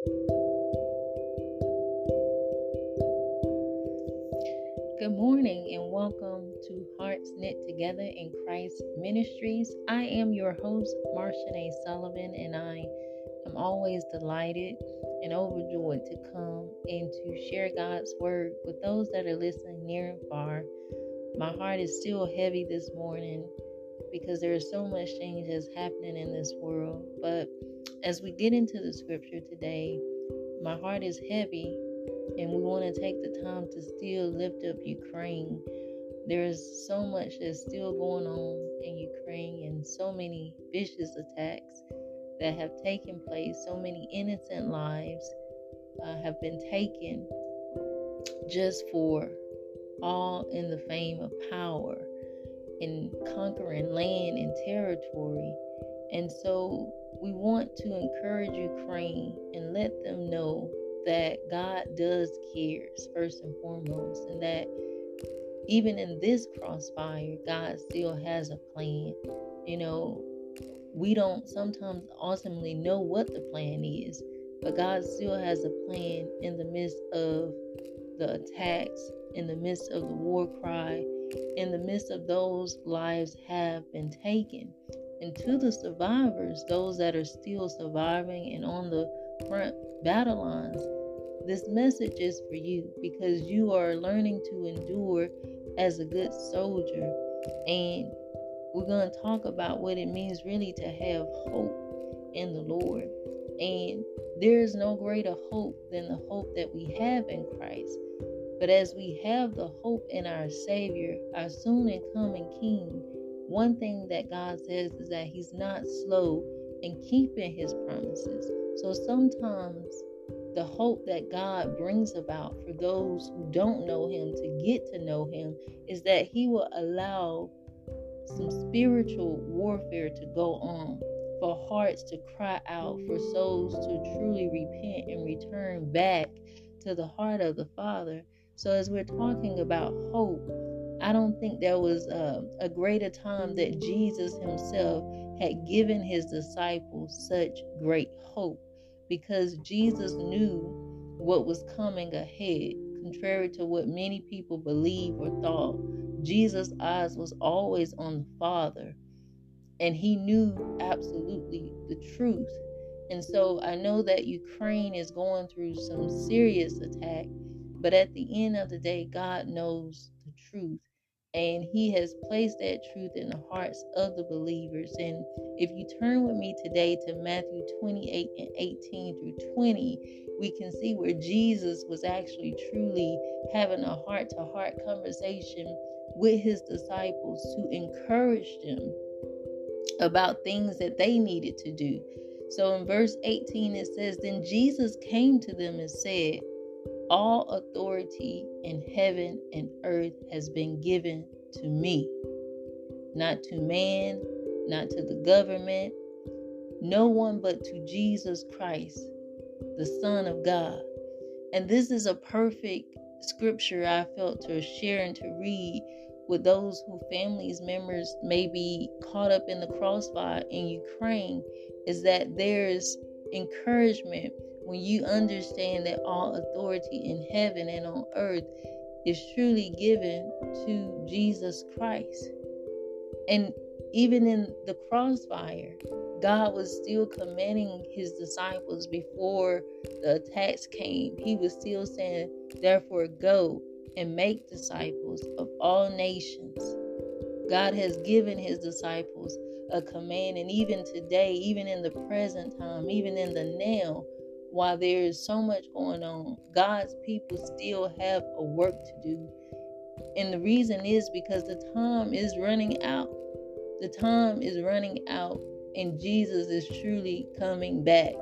Good morning and welcome to Hearts Knit Together in Christ Ministries. I am your host, Marsha Sullivan, and I am always delighted and overjoyed to come and to share God's word with those that are listening near and far. My heart is still heavy this morning because there is so much change that's happening in this world. But as we get into the scripture today, my heart is heavy and we want to take the time to still lift up Ukraine. There is so much that's still going on in Ukraine and so many vicious attacks that have taken place. So many innocent lives uh, have been taken just for all in the fame of power in conquering land and territory. And so we want to encourage Ukraine and let them know that God does cares first and foremost, and that even in this crossfire, God still has a plan. You know, we don't sometimes ultimately know what the plan is, but God still has a plan in the midst of the attacks, in the midst of the war cry, in the midst of those lives have been taken. And to the survivors, those that are still surviving and on the front battle lines, this message is for you because you are learning to endure as a good soldier. And we're going to talk about what it means really to have hope in the Lord. And there is no greater hope than the hope that we have in Christ. But as we have the hope in our Savior, our soon and coming King, one thing that God says is that He's not slow in keeping His promises. So sometimes the hope that God brings about for those who don't know Him to get to know Him is that He will allow some spiritual warfare to go on, for hearts to cry out, for souls to truly repent and return back to the heart of the Father. So, as we're talking about hope, I don't think there was a, a greater time that Jesus himself had given his disciples such great hope because Jesus knew what was coming ahead, contrary to what many people believe or thought. Jesus' eyes was always on the Father, and he knew absolutely the truth. And so I know that Ukraine is going through some serious attack, but at the end of the day, God knows the truth. And he has placed that truth in the hearts of the believers. And if you turn with me today to Matthew 28 and 18 through 20, we can see where Jesus was actually truly having a heart to heart conversation with his disciples to encourage them about things that they needed to do. So in verse 18, it says, Then Jesus came to them and said, all authority in heaven and earth has been given to me, not to man, not to the government, no one but to Jesus Christ, the Son of God. And this is a perfect scripture I felt to share and to read with those who families members may be caught up in the crossfire in Ukraine is that there's encouragement when you understand that all authority in heaven and on earth is truly given to Jesus Christ. And even in the crossfire, God was still commanding his disciples before the attacks came. He was still saying, Therefore, go and make disciples of all nations. God has given his disciples a command, and even today, even in the present time, even in the now, while there is so much going on, God's people still have a work to do. And the reason is because the time is running out. The time is running out, and Jesus is truly coming back.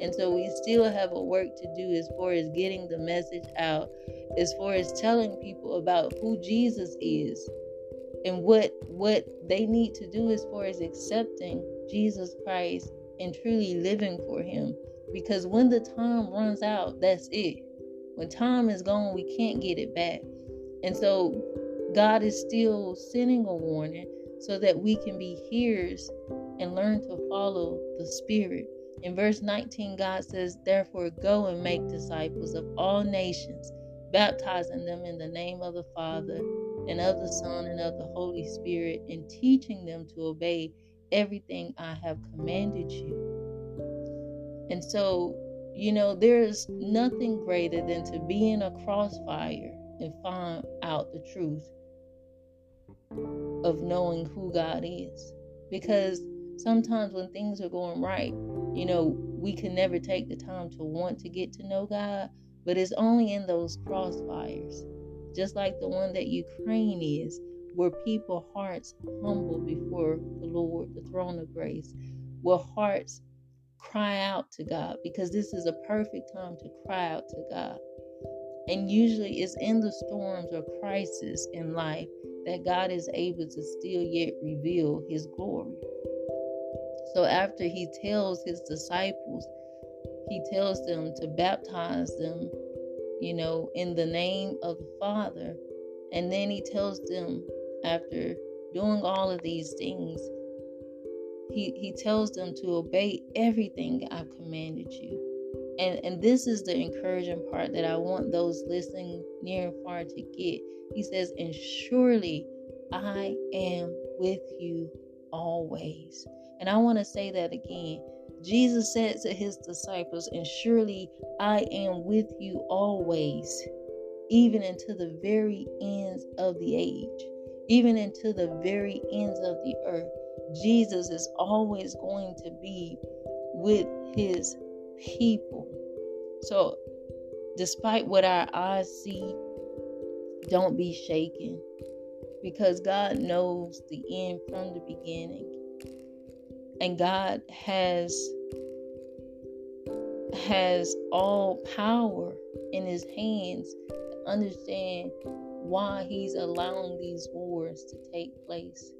And so we still have a work to do as far as getting the message out, as far as telling people about who Jesus is and what what they need to do as far as accepting Jesus Christ and truly living for him because when the time runs out, that's it. When time is gone, we can't get it back. And so God is still sending a warning so that we can be hearers and learn to follow the Spirit. In verse 19, God says, Therefore, go and make disciples of all nations, baptizing them in the name of the Father and of the Son and of the Holy Spirit, and teaching them to obey everything I have commanded you. And so, you know, there's nothing greater than to be in a crossfire and find out the truth of knowing who God is. Because sometimes when things are going right, you know, we can never take the time to want to get to know God, but it's only in those crossfires, just like the one that Ukraine is, where people hearts humble before the Lord, the throne of grace, where hearts cry out to God, because this is a perfect time to cry out to God. And usually it's in the storms or crisis in life that God is able to still yet reveal his glory. So after he tells his disciples, he tells them to baptize them, you know, in the name of the Father. And then he tells them, after doing all of these things, he, he tells them to obey everything I've commanded you. And, and this is the encouraging part that I want those listening near and far to get. He says, And surely I am with you always. And I want to say that again. Jesus said to his disciples, And surely I am with you always, even into the very ends of the age, even into the very ends of the earth. Jesus is always going to be with his people. So, despite what our eyes see, don't be shaken because God knows the end from the beginning. And God has has all power in his hands to understand why he's allowing these wars to take place.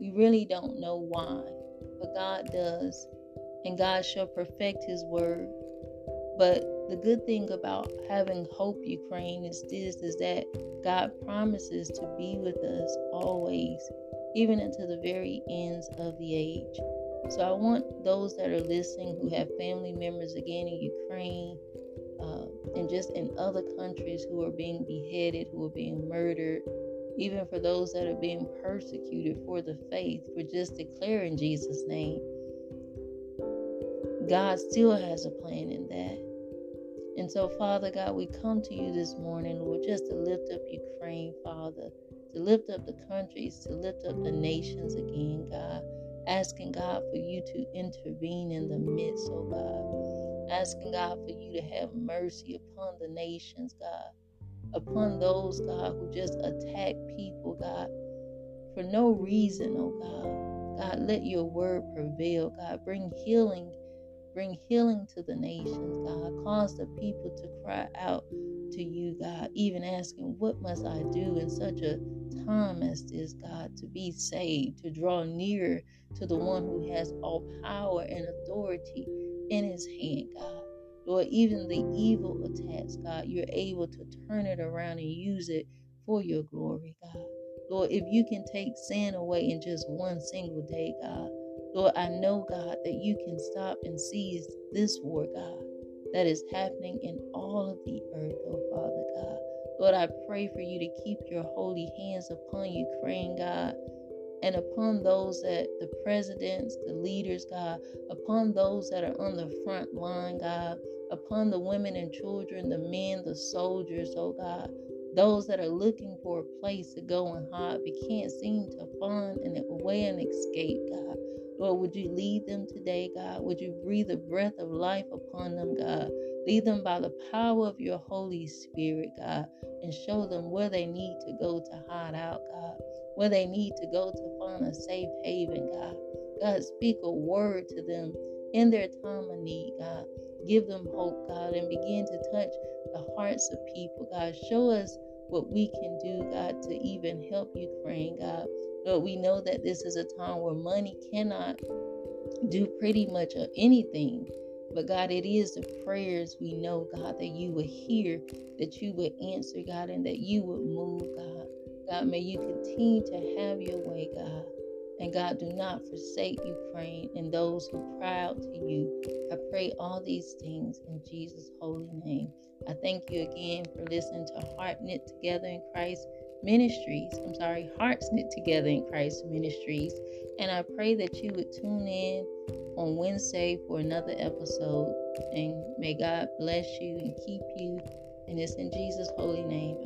We really don't know why, but God does. And God shall perfect his word. But the good thing about having hope Ukraine is this is that God promises to be with us always, even into the very ends of the age. So I want those that are listening who have family members again in Ukraine uh, and just in other countries who are being beheaded, who are being murdered, even for those that are being persecuted for the faith, for just declaring Jesus' name. God still has a plan in that. And so, Father God, we come to you this morning, Lord, just to lift up Ukraine, Father, to lift up the countries, to lift up the nations again, God asking God for you to intervene in the midst, oh God. Asking God for you to have mercy upon the nations, God. Upon those, God, who just attack people, God, for no reason, oh God. God, let your word prevail, God. Bring healing. Bring healing to the nations, God. Cause the people to cry out to you, God, even asking, What must I do in such a time as this, God, to be saved, to draw near to the one who has all power and authority in his hand, God. Lord, even the evil attacks, God, you're able to turn it around and use it for your glory, God. Lord, if you can take sin away in just one single day, God, Lord, I know, God, that you can stop and seize this war, God, that is happening in all of the earth, oh Father God. Lord, I pray for you to keep your holy hands upon Ukraine, God and upon those that the presidents, the leaders, God, upon those that are on the front line, God, upon the women and children, the men, the soldiers, oh God, those that are looking for a place to go and hide but can't seem to find an, a way and escape, God. Lord, would you lead them today, God? Would you breathe a breath of life upon them, God? Lead them by the power of your Holy Spirit, God, and show them where they need to go to hide out, God where they need to go to find a safe haven, God. God, speak a word to them in their time of need, God. Give them hope, God, and begin to touch the hearts of people, God. Show us what we can do, God, to even help Ukraine, God. Lord, we know that this is a time where money cannot do pretty much of anything. But God, it is the prayers we know, God, that you will hear, that you will answer, God, and that you will move, God. God, may you continue to have your way, God. And God, do not forsake Ukraine and those who cry out to you. I pray all these things in Jesus' holy name. I thank you again for listening to Heart Knit Together in Christ Ministries. I'm sorry, Hearts Knit Together in Christ Ministries. And I pray that you would tune in on Wednesday for another episode. And may God bless you and keep you. And it's in Jesus' holy name.